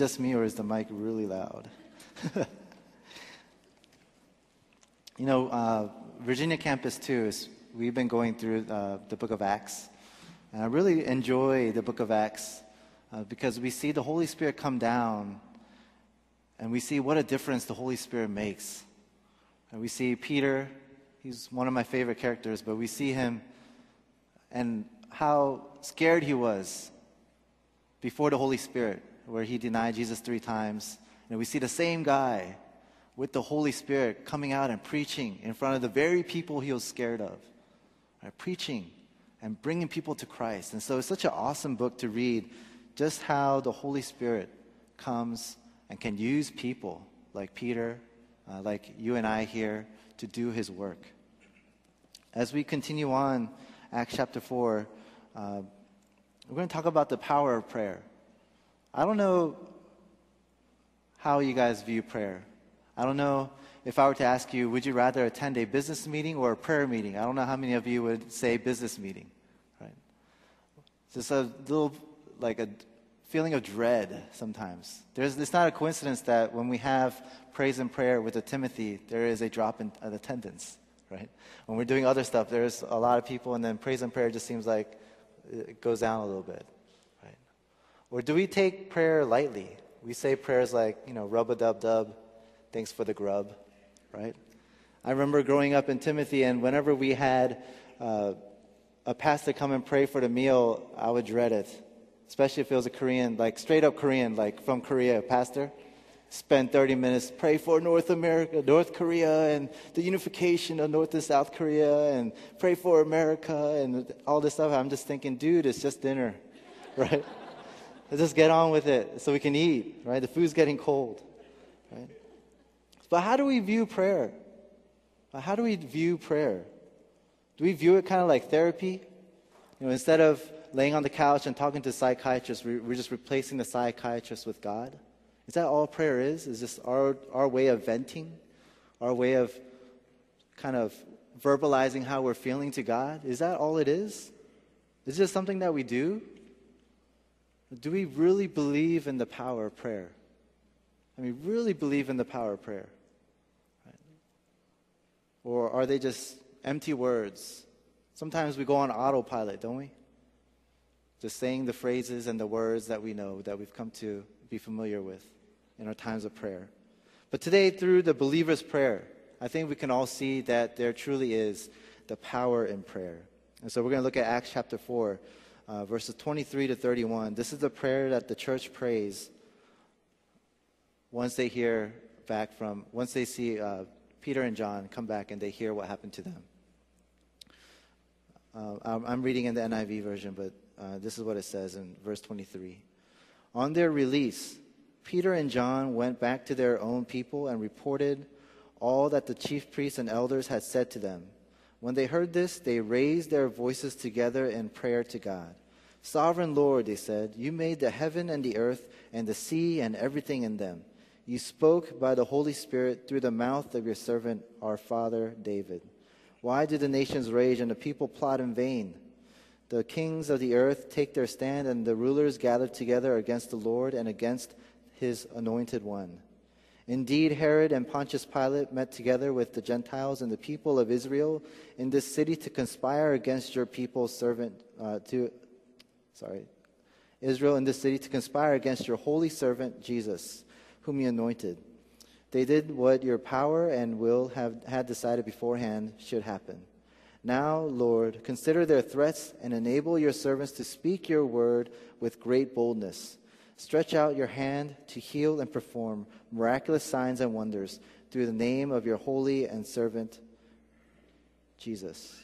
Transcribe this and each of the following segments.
just me or is the mic really loud? you know, uh, Virginia campus too is we've been going through uh, the book of Acts. And I really enjoy the book of Acts uh, because we see the Holy Spirit come down and we see what a difference the Holy Spirit makes. And we see Peter, he's one of my favorite characters, but we see him and how scared he was before the Holy Spirit, where he denied Jesus three times. And we see the same guy with the Holy Spirit coming out and preaching in front of the very people he was scared of right? preaching and bringing people to Christ. And so it's such an awesome book to read just how the Holy Spirit comes and can use people like Peter, uh, like you and I here, to do his work. As we continue on, Acts chapter 4, uh, we're going to talk about the power of prayer. I don't know how you guys view prayer. I don't know if I were to ask you, would you rather attend a business meeting or a prayer meeting? I don't know how many of you would say business meeting, right? Just a little, like a feeling of dread sometimes. There's, it's not a coincidence that when we have praise and prayer with the Timothy, there is a drop in attendance, right? When we're doing other stuff, there's a lot of people, and then praise and prayer just seems like it goes down a little bit? Or do we take prayer lightly? We say prayers like, you know, rub a dub dub, thanks for the grub, right? I remember growing up in Timothy, and whenever we had uh, a pastor come and pray for the meal, I would dread it, especially if it was a Korean, like straight up Korean, like from Korea, pastor. Spend 30 minutes, pray for North America, North Korea, and the unification of North and South Korea, and pray for America, and all this stuff. I'm just thinking, dude, it's just dinner, right? Let's just get on with it so we can eat, right? The food's getting cold, right? But how do we view prayer? How do we view prayer? Do we view it kind of like therapy? You know, instead of laying on the couch and talking to a psychiatrist, we're just replacing the psychiatrist with God? Is that all prayer is? Is just our, our way of venting? Our way of kind of verbalizing how we're feeling to God? Is that all it is? Is this something that we do? Do we really believe in the power of prayer? I mean, really believe in the power of prayer? Or are they just empty words? Sometimes we go on autopilot, don't we? Just saying the phrases and the words that we know, that we've come to be familiar with in our times of prayer. But today, through the believer's prayer, I think we can all see that there truly is the power in prayer. And so we're going to look at Acts chapter 4, uh, verses 23 to 31. This is the prayer that the church prays once they hear back from, once they see uh, Peter and John come back and they hear what happened to them. Uh, I'm reading in the NIV version, but uh, this is what it says in verse 23. On their release, Peter and John went back to their own people and reported all that the chief priests and elders had said to them. When they heard this, they raised their voices together in prayer to God. Sovereign Lord, they said, you made the heaven and the earth and the sea and everything in them. You spoke by the Holy Spirit through the mouth of your servant, our father David. Why do the nations rage and the people plot in vain? The kings of the earth take their stand, and the rulers gather together against the Lord and against his anointed one. Indeed, Herod and Pontius Pilate met together with the Gentiles and the people of Israel in this city to conspire against your people's servant, uh, to, sorry, Israel in this city to conspire against your holy servant Jesus whom you anointed. They did what your power and will have had decided beforehand should happen. Now, Lord, consider their threats and enable your servants to speak your word with great boldness. Stretch out your hand to heal and perform miraculous signs and wonders through the name of your holy and servant Jesus.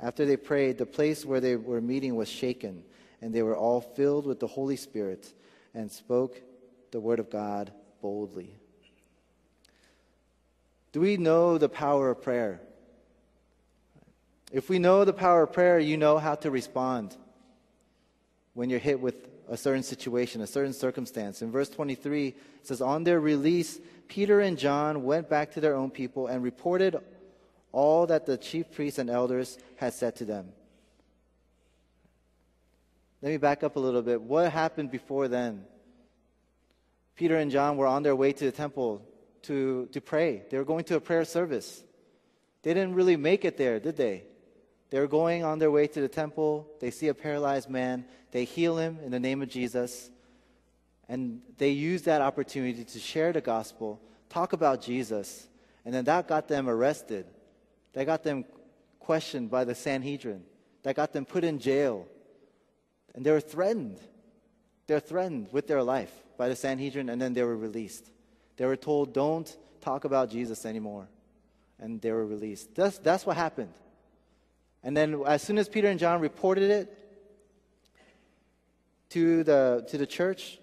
After they prayed, the place where they were meeting was shaken, and they were all filled with the Holy Spirit and spoke the word of God boldly. Do we know the power of prayer? If we know the power of prayer, you know how to respond when you're hit with a certain situation, a certain circumstance. In verse 23, it says, On their release, Peter and John went back to their own people and reported all that the chief priests and elders had said to them. Let me back up a little bit. What happened before then? Peter and John were on their way to the temple to, to pray. They were going to a prayer service. They didn't really make it there, did they? They were going on their way to the temple. They see a paralyzed man. They heal him in the name of Jesus. And they use that opportunity to share the gospel, talk about Jesus. And then that got them arrested. That got them questioned by the Sanhedrin. That got them put in jail. And they were threatened. They're threatened with their life by the Sanhedrin, and then they were released. They were told, don't talk about Jesus anymore. And they were released. That's, that's what happened. And then, as soon as Peter and John reported it to the, to the church,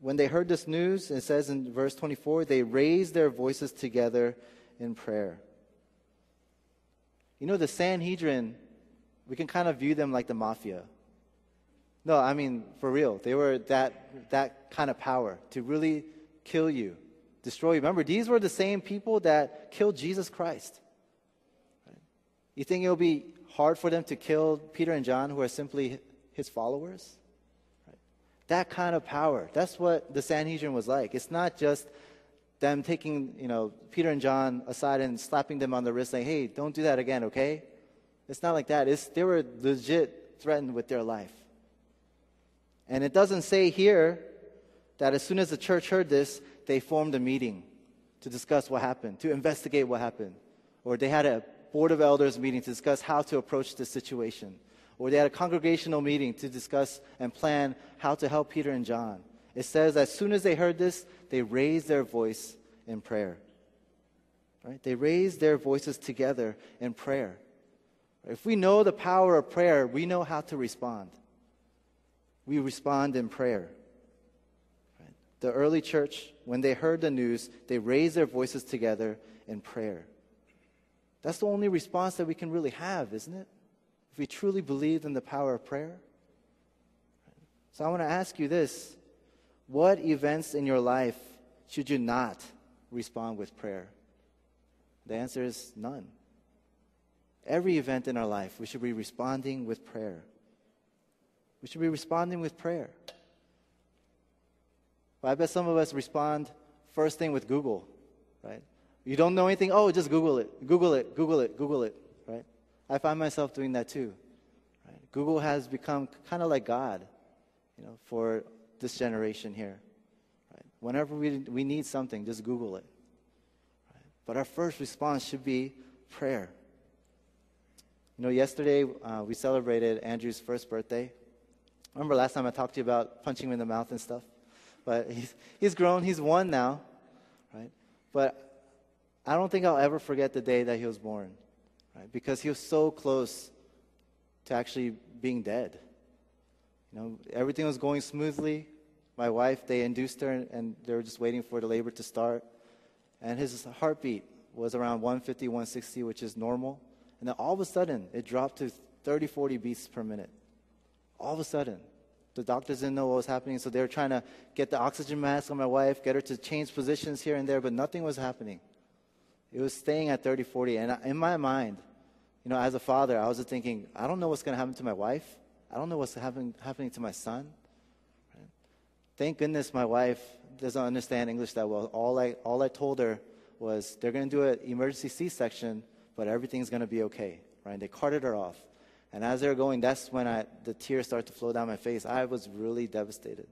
when they heard this news, it says in verse 24, they raised their voices together in prayer. You know, the Sanhedrin, we can kind of view them like the mafia. No, I mean, for real. They were that, that kind of power to really kill you, destroy you. Remember, these were the same people that killed Jesus Christ. You think it'll be hard for them to kill Peter and John, who are simply his followers? Right? That kind of power. That's what the Sanhedrin was like. It's not just them taking, you know, Peter and John aside and slapping them on the wrist, saying, "Hey, don't do that again, okay?" It's not like that. It's, they were legit threatened with their life. And it doesn't say here that as soon as the church heard this, they formed a meeting to discuss what happened, to investigate what happened, or they had a board of elders meeting to discuss how to approach this situation. Or they had a congregational meeting to discuss and plan how to help Peter and John. It says, as soon as they heard this, they raised their voice in prayer. Right? They raised their voices together in prayer. If we know the power of prayer, we know how to respond. We respond in prayer. The early church, when they heard the news, they raised their voices together in prayer. That's the only response that we can really have, isn't it? If we truly believe in the power of prayer. So I want to ask you this What events in your life should you not respond with prayer? The answer is none. Every event in our life, we should be responding with prayer. We should be responding with prayer. But I bet some of us respond first thing with Google, right? You don't know anything? Oh, just Google it. Google it. Google it. Google it. Right? I find myself doing that too. Right? Google has become kind of like God, you know, for this generation here. Right? Whenever we, we need something, just Google it. Right? But our first response should be prayer. You know, yesterday uh, we celebrated Andrew's first birthday. Remember last time I talked to you about punching him in the mouth and stuff? But he's, he's grown, he's one now, right? But I don't think I'll ever forget the day that he was born, right? Because he was so close to actually being dead. You know, everything was going smoothly. My wife, they induced her, and they were just waiting for the labor to start. And his heartbeat was around 150, 160, which is normal. And then all of a sudden, it dropped to 30, 40 beats per minute. All of a sudden. The doctors didn't know what was happening, so they were trying to get the oxygen mask on my wife, get her to change positions here and there, but nothing was happening. It was staying at 30, 40. And in my mind, you know, as a father, I was thinking, I don't know what's going to happen to my wife. I don't know what's happen, happening to my son. Right? Thank goodness my wife doesn't understand English that well. All I, all I told her was they're going to do an emergency C-section, but everything's going to be okay. Right? They carted her off. And as they were going, that's when I, the tears started to flow down my face. I was really devastated.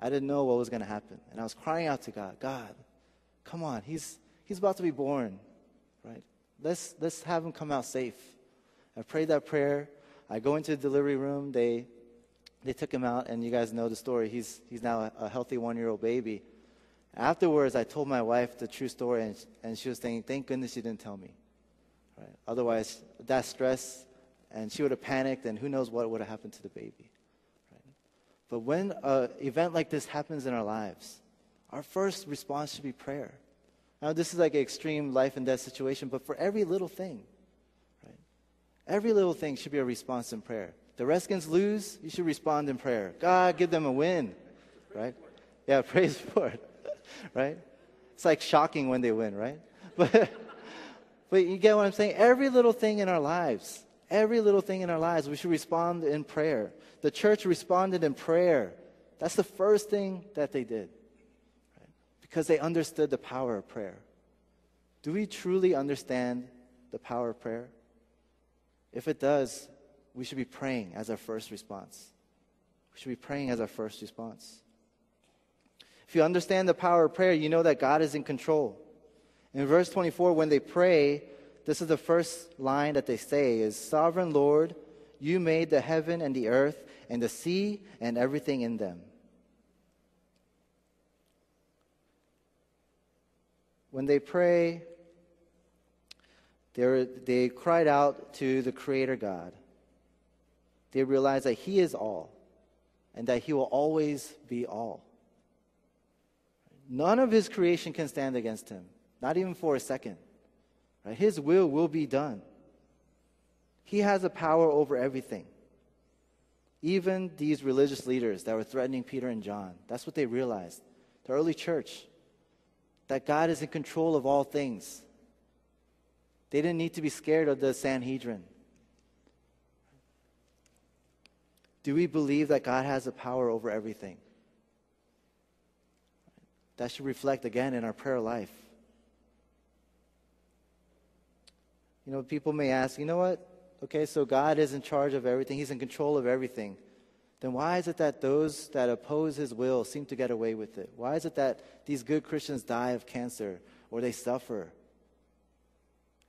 I didn't know what was going to happen. And I was crying out to God, God, come on. He's, He's about to be born, right? Let's, let's have him come out safe. I prayed that prayer. I go into the delivery room. They, they took him out, and you guys know the story. He's, he's now a, a healthy one year old baby. Afterwards, I told my wife the true story, and, and she was saying, Thank goodness she didn't tell me. Right? Otherwise, that stress, and she would have panicked, and who knows what would have happened to the baby. Right? But when an event like this happens in our lives, our first response should be prayer. Now, this is like an extreme life and death situation, but for every little thing, right? Every little thing should be a response in prayer. The Redskins lose, you should respond in prayer. God, give them a win, right? Yeah, praise for it, right? It's like shocking when they win, right? But, but you get what I'm saying? Every little thing in our lives, every little thing in our lives, we should respond in prayer. The church responded in prayer. That's the first thing that they did. Because they understood the power of prayer. Do we truly understand the power of prayer? If it does, we should be praying as our first response. We should be praying as our first response. If you understand the power of prayer, you know that God is in control. In verse 24, when they pray, this is the first line that they say is Sovereign Lord, you made the heaven and the earth and the sea and everything in them. When they pray, they cried out to the Creator God. They realize that He is all and that He will always be all. None of His creation can stand against Him, not even for a second. Right? His will will be done. He has a power over everything. Even these religious leaders that were threatening Peter and John, that's what they realized. The early church, that God is in control of all things. They didn't need to be scared of the Sanhedrin. Do we believe that God has the power over everything? That should reflect again in our prayer life. You know, people may ask, you know what? Okay, so God is in charge of everything, He's in control of everything. Then why is it that those that oppose His will seem to get away with it? Why is it that these good Christians die of cancer or they suffer?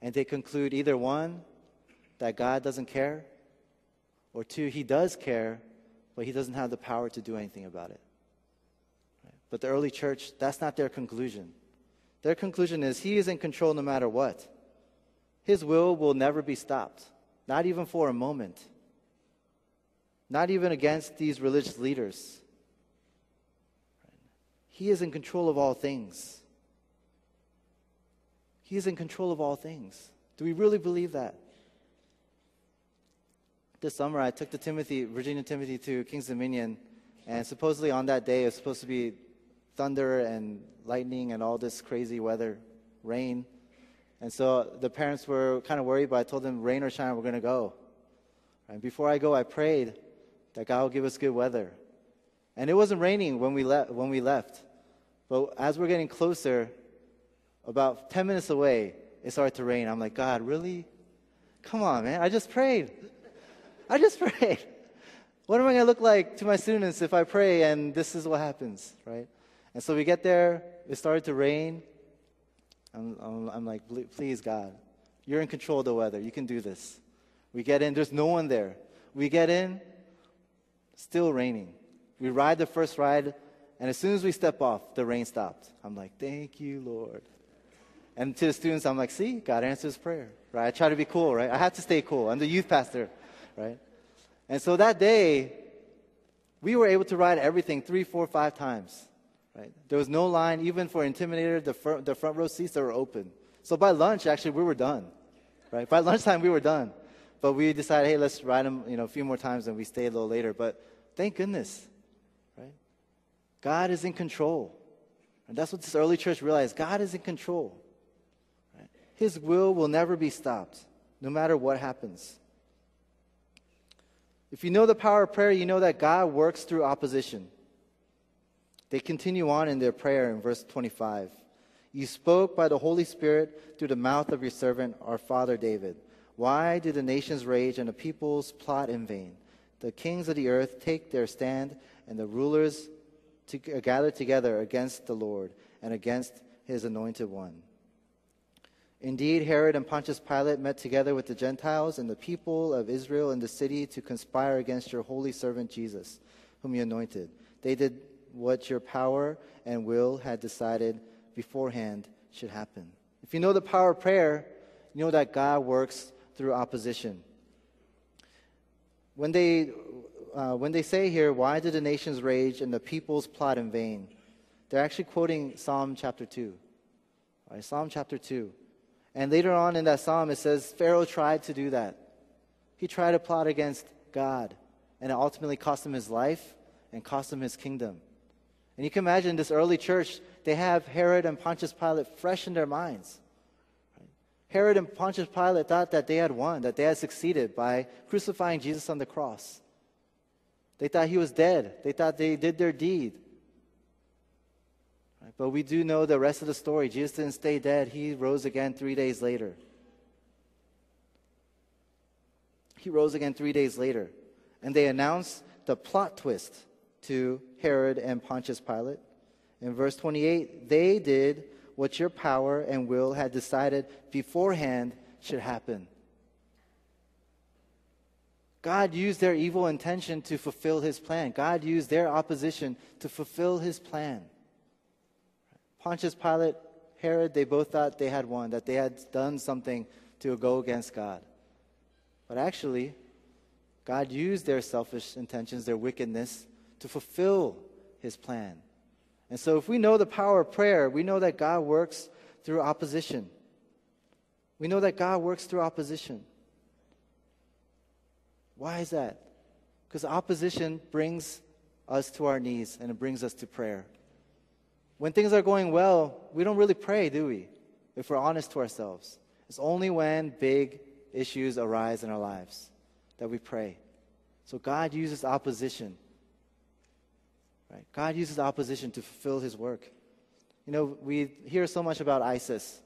And they conclude either one, that God doesn't care, or two, He does care, but He doesn't have the power to do anything about it. But the early church, that's not their conclusion. Their conclusion is He is in control no matter what. His will will never be stopped, not even for a moment, not even against these religious leaders. He is in control of all things. He is in control of all things. Do we really believe that? This summer, I took the Timothy, Virginia Timothy, to Kings Dominion, and supposedly on that day, it was supposed to be thunder and lightning and all this crazy weather, rain. And so the parents were kind of worried, but I told them, rain or shine, we're going to go. And before I go, I prayed that God will give us good weather. And it wasn't raining when we, le- when we left. But as we're getting closer, about 10 minutes away, it started to rain. I'm like, God, really? Come on, man. I just prayed. I just prayed. What am I going to look like to my students if I pray and this is what happens, right? And so we get there, it started to rain. I'm, I'm, I'm like, please, God, you're in control of the weather. You can do this. We get in, there's no one there. We get in, still raining. We ride the first ride, and as soon as we step off, the rain stopped. I'm like, thank you, Lord. And to the students, I'm like, see, God answers prayer, right? I try to be cool, right? I have to stay cool. I'm the youth pastor, right? And so that day, we were able to ride everything three, four, five times. Right? There was no line, even for Intimidator, the, the front row seats that were open. So by lunch, actually, we were done. Right? By lunchtime, we were done. But we decided, hey, let's ride them you know, a few more times, and we stayed a little later. But thank goodness, right? God is in control. And that's what this early church realized. God is in control. Right? His will will never be stopped, no matter what happens. If you know the power of prayer, you know that God works through opposition. They continue on in their prayer in verse 25. You spoke by the Holy Spirit through the mouth of your servant, our father David. Why do the nations rage and the peoples plot in vain? The kings of the earth take their stand, and the rulers to, uh, gather together against the Lord and against his anointed one. Indeed, Herod and Pontius Pilate met together with the Gentiles and the people of Israel in the city to conspire against your holy servant Jesus, whom you anointed. They did what your power and will had decided beforehand should happen. If you know the power of prayer, you know that God works through opposition. When they, uh, when they say here, Why did the nations rage and the peoples plot in vain? They're actually quoting Psalm chapter 2. Right, Psalm chapter 2. And later on in that psalm, it says Pharaoh tried to do that. He tried to plot against God, and it ultimately cost him his life and cost him his kingdom. And you can imagine this early church, they have Herod and Pontius Pilate fresh in their minds. Herod and Pontius Pilate thought that they had won, that they had succeeded by crucifying Jesus on the cross. They thought he was dead. They thought they did their deed. But we do know the rest of the story. Jesus didn't stay dead, he rose again three days later. He rose again three days later. And they announced the plot twist to Herod and Pontius Pilate. In verse 28, they did what your power and will had decided beforehand should happen. God used their evil intention to fulfill his plan. God used their opposition to fulfill his plan. Pontius Pilate, Herod, they both thought they had won, that they had done something to go against God. But actually, God used their selfish intentions, their wickedness, to fulfill his plan. And so, if we know the power of prayer, we know that God works through opposition. We know that God works through opposition. Why is that? Because opposition brings us to our knees and it brings us to prayer. When things are going well, we don't really pray, do we? If we're honest to ourselves. It's only when big issues arise in our lives that we pray. So God uses opposition Right? God uses opposition to fulfill his work. You know, we hear so much about ISIS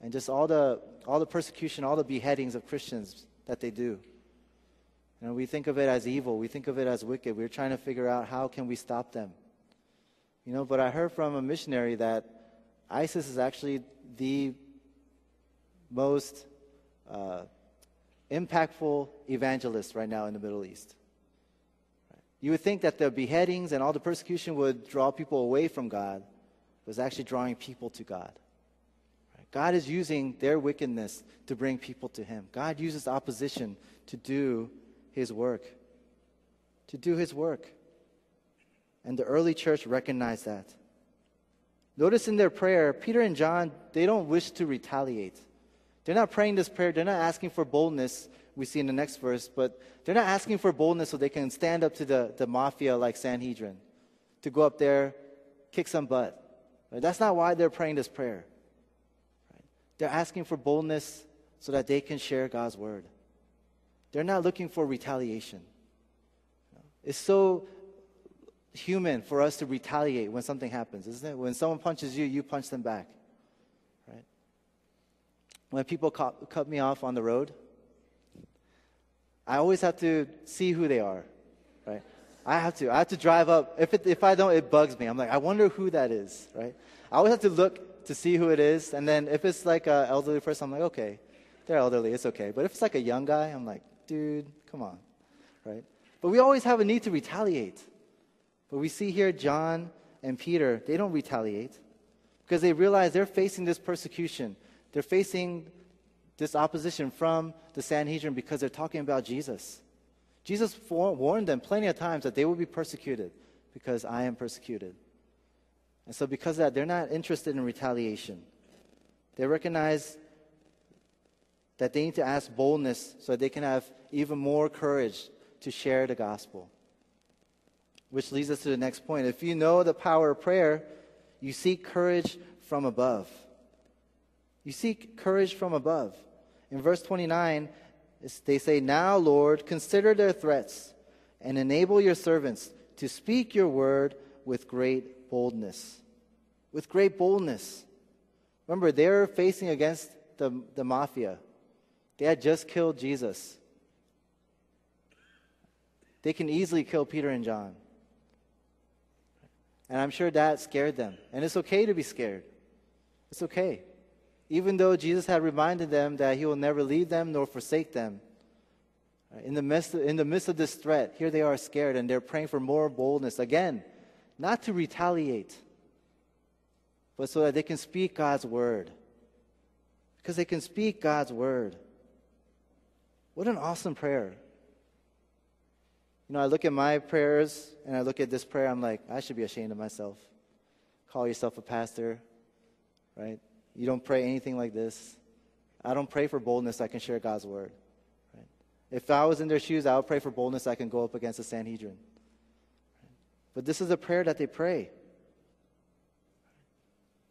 and just all the, all the persecution, all the beheadings of Christians that they do. You know, we think of it as evil. We think of it as wicked. We're trying to figure out how can we stop them. You know, but I heard from a missionary that ISIS is actually the most uh, impactful evangelist right now in the Middle East. You would think that the beheadings and all the persecution would draw people away from God, but it's actually drawing people to God. God is using their wickedness to bring people to Him. God uses opposition to do His work. To do His work. And the early church recognized that. Notice in their prayer, Peter and John, they don't wish to retaliate. They're not praying this prayer, they're not asking for boldness we see in the next verse, but they're not asking for boldness so they can stand up to the, the mafia like Sanhedrin, to go up there, kick some butt. Right? That's not why they're praying this prayer. Right? They're asking for boldness so that they can share God's word. They're not looking for retaliation. It's so human for us to retaliate when something happens, isn't it? When someone punches you, you punch them back. Right? When people cut, cut me off on the road, I always have to see who they are, right? I have to. I have to drive up. If, it, if I don't, it bugs me. I'm like, I wonder who that is, right? I always have to look to see who it is. And then if it's like an elderly person, I'm like, okay, they're elderly. It's okay. But if it's like a young guy, I'm like, dude, come on, right? But we always have a need to retaliate. But we see here John and Peter, they don't retaliate because they realize they're facing this persecution. They're facing this opposition from the Sanhedrin because they're talking about Jesus. Jesus warned them plenty of times that they would be persecuted because I am persecuted. And so, because of that, they're not interested in retaliation. They recognize that they need to ask boldness so that they can have even more courage to share the gospel. Which leads us to the next point. If you know the power of prayer, you seek courage from above. You seek courage from above. In verse 29, they say, Now, Lord, consider their threats and enable your servants to speak your word with great boldness. With great boldness. Remember, they're facing against the, the mafia. They had just killed Jesus. They can easily kill Peter and John. And I'm sure that scared them. And it's okay to be scared. It's okay even though Jesus had reminded them that he will never leave them nor forsake them. In the, midst of, in the midst of this threat, here they are scared and they're praying for more boldness. Again, not to retaliate, but so that they can speak God's word. Because they can speak God's word. What an awesome prayer. You know, I look at my prayers and I look at this prayer, I'm like, I should be ashamed of myself. Call yourself a pastor, right? You don't pray anything like this. I don't pray for boldness I can share God's word. Right? If I was in their shoes, I would pray for boldness I can go up against the Sanhedrin. But this is a prayer that they pray.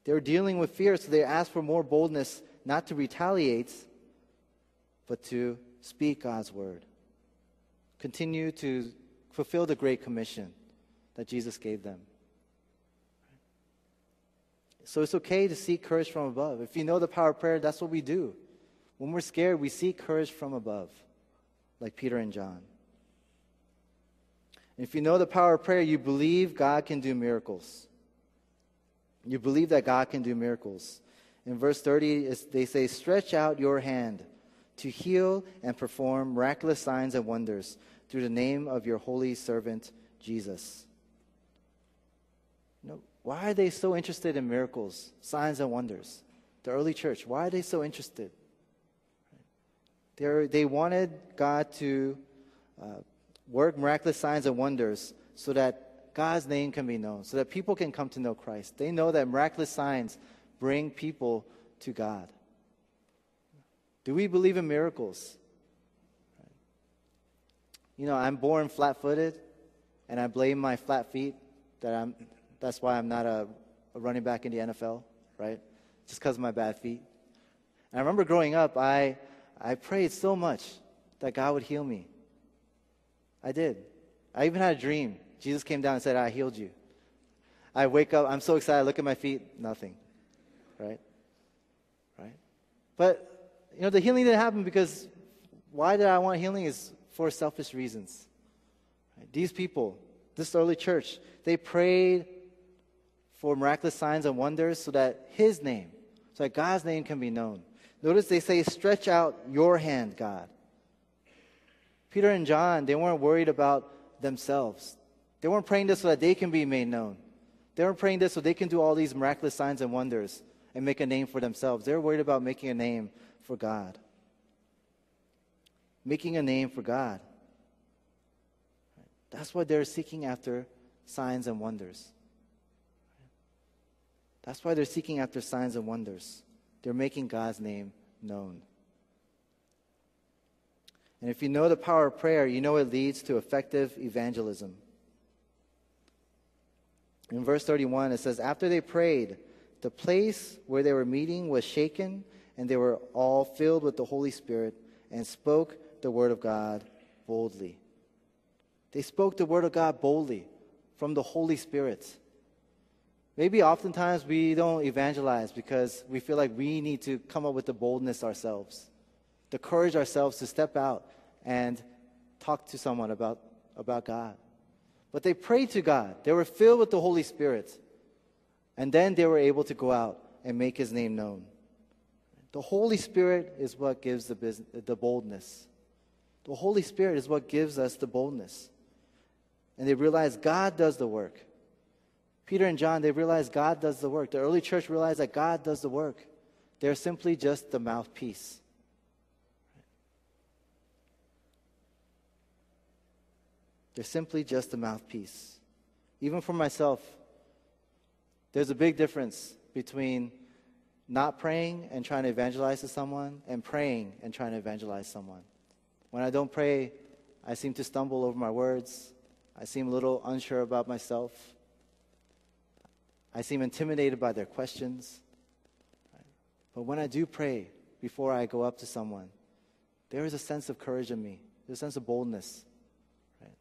They're dealing with fear, so they ask for more boldness, not to retaliate, but to speak God's word. Continue to fulfill the Great Commission that Jesus gave them. So it's okay to seek courage from above. If you know the power of prayer, that's what we do. When we're scared, we seek courage from above, like Peter and John. If you know the power of prayer, you believe God can do miracles. You believe that God can do miracles. In verse 30, they say, Stretch out your hand to heal and perform miraculous signs and wonders through the name of your holy servant, Jesus. You know, why are they so interested in miracles, signs, and wonders? The early church, why are they so interested? They're, they wanted God to uh, work miraculous signs and wonders so that God's name can be known, so that people can come to know Christ. They know that miraculous signs bring people to God. Do we believe in miracles? You know, I'm born flat footed, and I blame my flat feet that I'm, that's why I'm not a, a running back in the NFL, right? Just because of my bad feet. And I remember growing up, I, I prayed so much that God would heal me. I did. I even had a dream. Jesus came down and said, I healed you. I wake up, I'm so excited, I look at my feet, nothing. Right? Right? But, you know, the healing didn't happen because why did I want healing is for selfish reasons. These people, this early church, they prayed for miraculous signs and wonders so that His name, so that God's name can be known. Notice they say, Stretch out your hand, God. Peter and John, they weren't worried about themselves. They weren't praying this so that they can be made known. They weren't praying this so they can do all these miraculous signs and wonders and make a name for themselves. They were worried about making a name for God. Making a name for God. That's what they're seeking after signs and wonders. That's why they're seeking after signs and wonders. They're making God's name known. And if you know the power of prayer, you know it leads to effective evangelism. In verse 31, it says, After they prayed, the place where they were meeting was shaken, and they were all filled with the Holy Spirit and spoke the word of God boldly. They spoke the word of God boldly from the Holy Spirit. Maybe oftentimes we don't evangelize because we feel like we need to come up with the boldness ourselves, the courage ourselves to step out and talk to someone about, about God. But they prayed to God. They were filled with the Holy Spirit. And then they were able to go out and make his name known. The Holy Spirit is what gives the, business, the boldness. The Holy Spirit is what gives us the boldness. And they realize God does the work. Peter and John, they realized God does the work. The early church realized that God does the work. They're simply just the mouthpiece. They're simply just a mouthpiece. Even for myself, there's a big difference between not praying and trying to evangelize to someone and praying and trying to evangelize someone. When I don't pray, I seem to stumble over my words. I seem a little unsure about myself. I seem intimidated by their questions. But when I do pray before I go up to someone, there is a sense of courage in me, there's a sense of boldness. Right?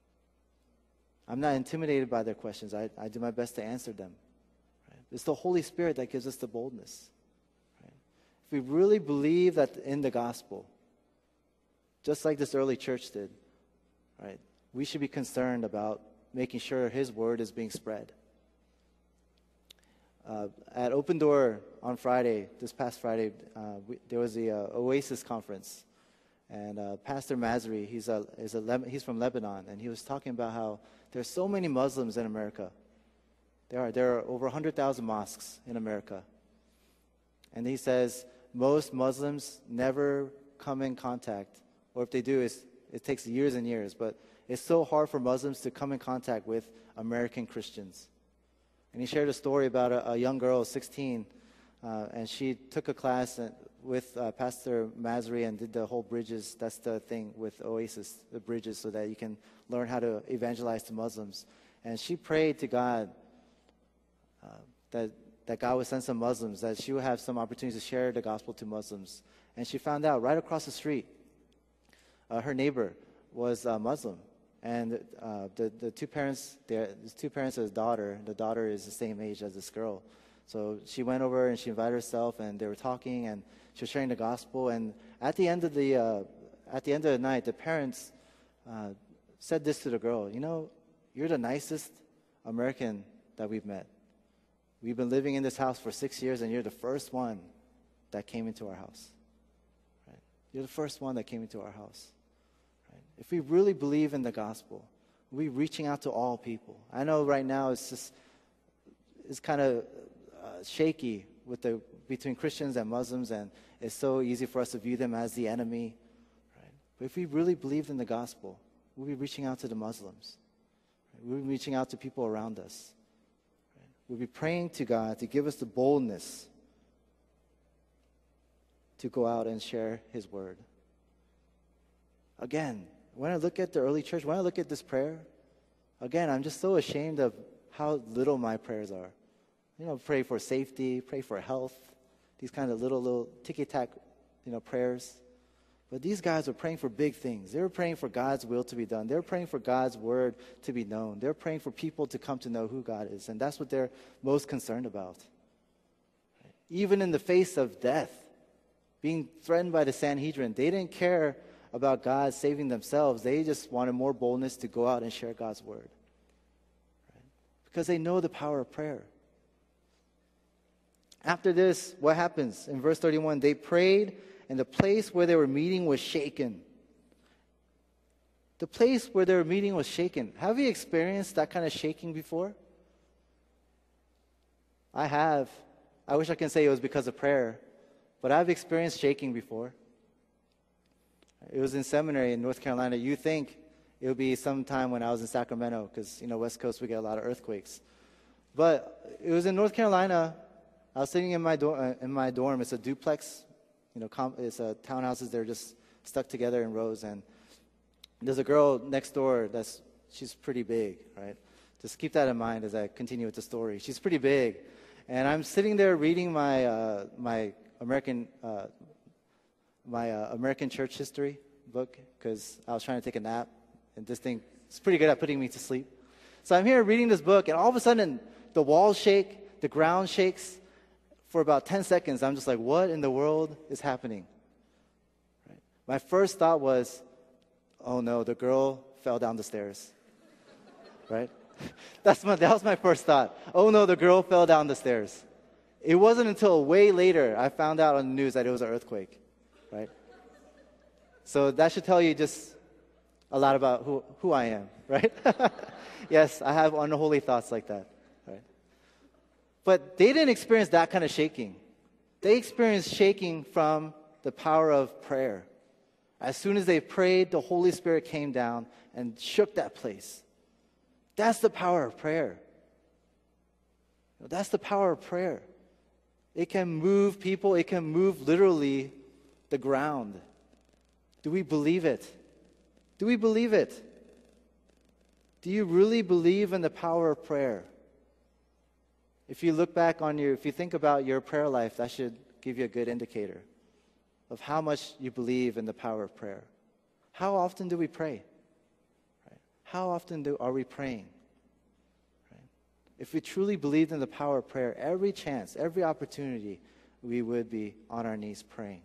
I'm not intimidated by their questions, I, I do my best to answer them. Right? It's the Holy Spirit that gives us the boldness. Right? If we really believe that in the gospel, just like this early church did, right, we should be concerned about making sure His word is being spread. Uh, at Open Door on Friday, this past Friday, uh, we, there was the uh, Oasis conference, and uh, Pastor Masri, he's a, a Le- he's from Lebanon, and he was talking about how there's so many Muslims in America. There are there are over 100,000 mosques in America, and he says most Muslims never come in contact, or if they do, it takes years and years. But it's so hard for Muslims to come in contact with American Christians. And he shared a story about a, a young girl, 16, uh, and she took a class with uh, Pastor Masri and did the whole bridges. That's the thing with Oasis, the bridges, so that you can learn how to evangelize to Muslims. And she prayed to God uh, that, that God would send some Muslims, that she would have some opportunities to share the gospel to Muslims. And she found out right across the street, uh, her neighbor was a Muslim. And uh, the, the two parents, the two parents of his daughter, the daughter is the same age as this girl. So she went over and she invited herself, and they were talking, and she was sharing the gospel. And at the end of the uh, at the end of the night, the parents uh, said this to the girl. You know, you're the nicest American that we've met. We've been living in this house for six years, and you're the first one that came into our house. Right? You're the first one that came into our house. If we really believe in the gospel, we're reaching out to all people. I know right now it's just it's kind of uh, shaky with the between Christians and Muslims, and it's so easy for us to view them as the enemy. Right? But if we really believed in the gospel, we'll be reaching out to the Muslims. Right? We'll be reaching out to people around us. Right? We'll be praying to God to give us the boldness to go out and share His word. Again, when I look at the early church, when I look at this prayer, again, I'm just so ashamed of how little my prayers are. You know, pray for safety, pray for health, these kind of little, little ticky tack, you know, prayers. But these guys were praying for big things. They were praying for God's will to be done. They're praying for God's word to be known. They're praying for people to come to know who God is. And that's what they're most concerned about. Even in the face of death, being threatened by the Sanhedrin, they didn't care about God saving themselves. They just wanted more boldness to go out and share God's word. Right? Because they know the power of prayer. After this, what happens? In verse 31, they prayed, and the place where they were meeting was shaken. The place where they were meeting was shaken. Have you experienced that kind of shaking before? I have. I wish I can say it was because of prayer, but I've experienced shaking before. It was in seminary in North Carolina. You think it would be sometime when I was in Sacramento, because, you know, West Coast, we get a lot of earthquakes. But it was in North Carolina. I was sitting in my, do- uh, in my dorm. It's a duplex. You know, com- it's a townhouses. They're just stuck together in rows. And there's a girl next door that's, she's pretty big, right? Just keep that in mind as I continue with the story. She's pretty big. And I'm sitting there reading my, uh, my American, uh, my uh, American church history book because I was trying to take a nap, and this thing is pretty good at putting me to sleep. So I'm here reading this book, and all of a sudden, the walls shake, the ground shakes. For about 10 seconds, I'm just like, what in the world is happening? Right? My first thought was, oh no, the girl fell down the stairs. right? That's my, that was my first thought. Oh no, the girl fell down the stairs. It wasn't until way later I found out on the news that it was an earthquake? So that should tell you just a lot about who, who I am, right? yes, I have unholy thoughts like that, right? But they didn't experience that kind of shaking. They experienced shaking from the power of prayer. As soon as they prayed, the Holy Spirit came down and shook that place. That's the power of prayer. That's the power of prayer. It can move people, it can move literally the ground. Do we believe it? Do we believe it? Do you really believe in the power of prayer? If you look back on your, if you think about your prayer life, that should give you a good indicator of how much you believe in the power of prayer. How often do we pray? How often do, are we praying? If we truly believed in the power of prayer, every chance, every opportunity, we would be on our knees praying.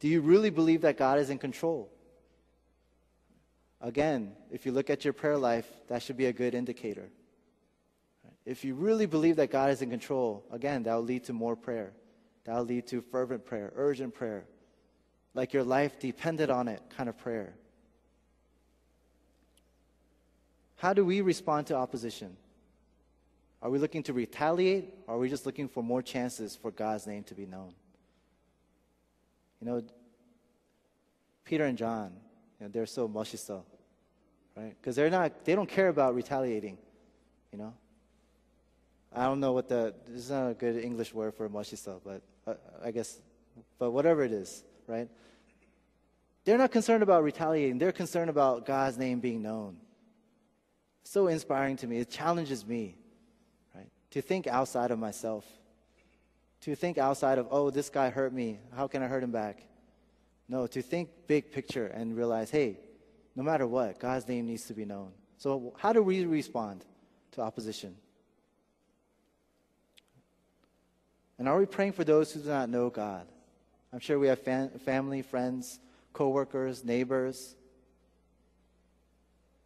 Do you really believe that God is in control? Again, if you look at your prayer life, that should be a good indicator. If you really believe that God is in control, again, that will lead to more prayer. That will lead to fervent prayer, urgent prayer, like your life depended on it kind of prayer. How do we respond to opposition? Are we looking to retaliate, or are we just looking for more chances for God's name to be known? You know, Peter and John, you know, they're so mashiso, right? Because they're not, they don't care about retaliating, you know? I don't know what the, this is not a good English word for mashiso, but uh, I guess, but whatever it is, right? They're not concerned about retaliating. They're concerned about God's name being known. So inspiring to me. It challenges me, right? To think outside of myself to think outside of, oh, this guy hurt me. How can I hurt him back? No, to think big picture and realize, hey, no matter what, God's name needs to be known. So, how do we respond to opposition? And are we praying for those who do not know God? I'm sure we have fam- family, friends, coworkers, neighbors,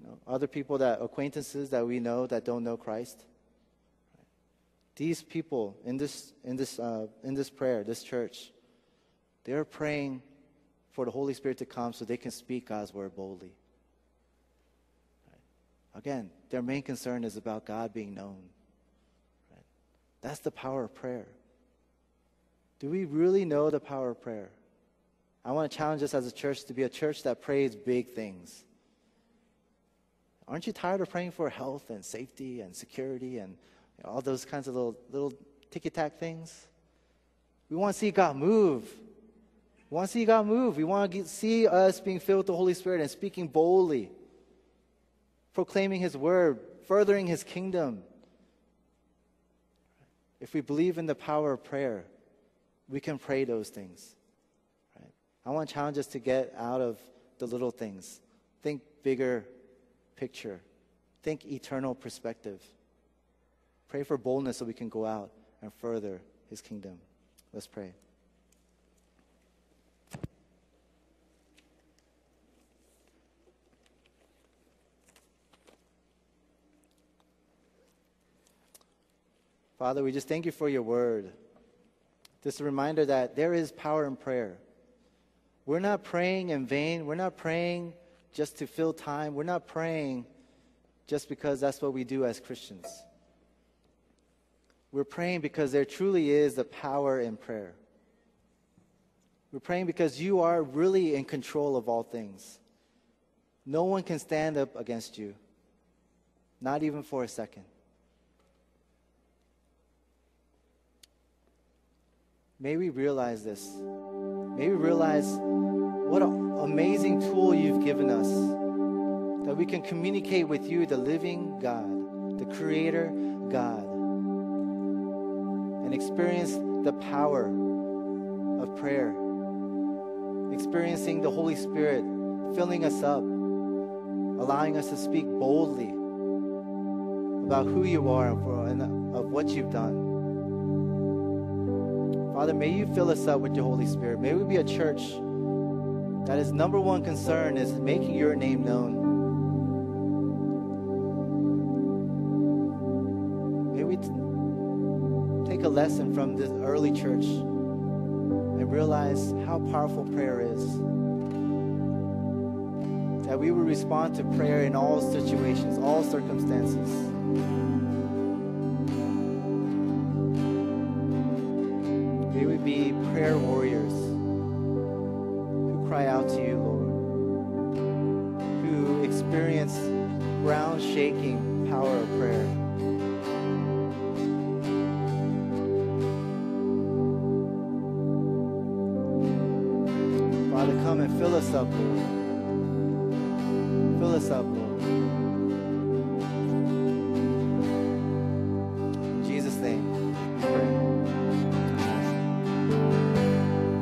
you know, other people that acquaintances that we know that don't know Christ. These people in this in this uh, in this prayer, this church, they're praying for the Holy Spirit to come so they can speak God's word boldly. Right. Again, their main concern is about God being known. Right. That's the power of prayer. Do we really know the power of prayer? I want to challenge us as a church to be a church that prays big things. Aren't you tired of praying for health and safety and security and you know, all those kinds of little, little ticky tack things? We want to see God move. We want to see God move. We want to get, see us being filled with the Holy Spirit and speaking boldly, proclaiming His word, furthering His kingdom. If we believe in the power of prayer, we can pray those things. Right? I want to challenge us to get out of the little things. Think bigger picture. Think eternal perspective. Pray for boldness so we can go out and further his kingdom. Let's pray. Father, we just thank you for your word. Just a reminder that there is power in prayer. We're not praying in vain. We're not praying just to fill time. We're not praying just because that's what we do as Christians. We're praying because there truly is the power in prayer. We're praying because you are really in control of all things. No one can stand up against you, not even for a second. May we realize this. May we realize what an amazing tool you've given us that we can communicate with you, the living God, the Creator God, and experience the power of prayer, experiencing the Holy Spirit filling us up, allowing us to speak boldly about who you are and of what you've done. Father, may you fill us up with your Holy Spirit. May we be a church that is number one concern is making your name known. Lesson from this early church and realize how powerful prayer is. That we will respond to prayer in all situations, all circumstances. We would be prayer warriors Father,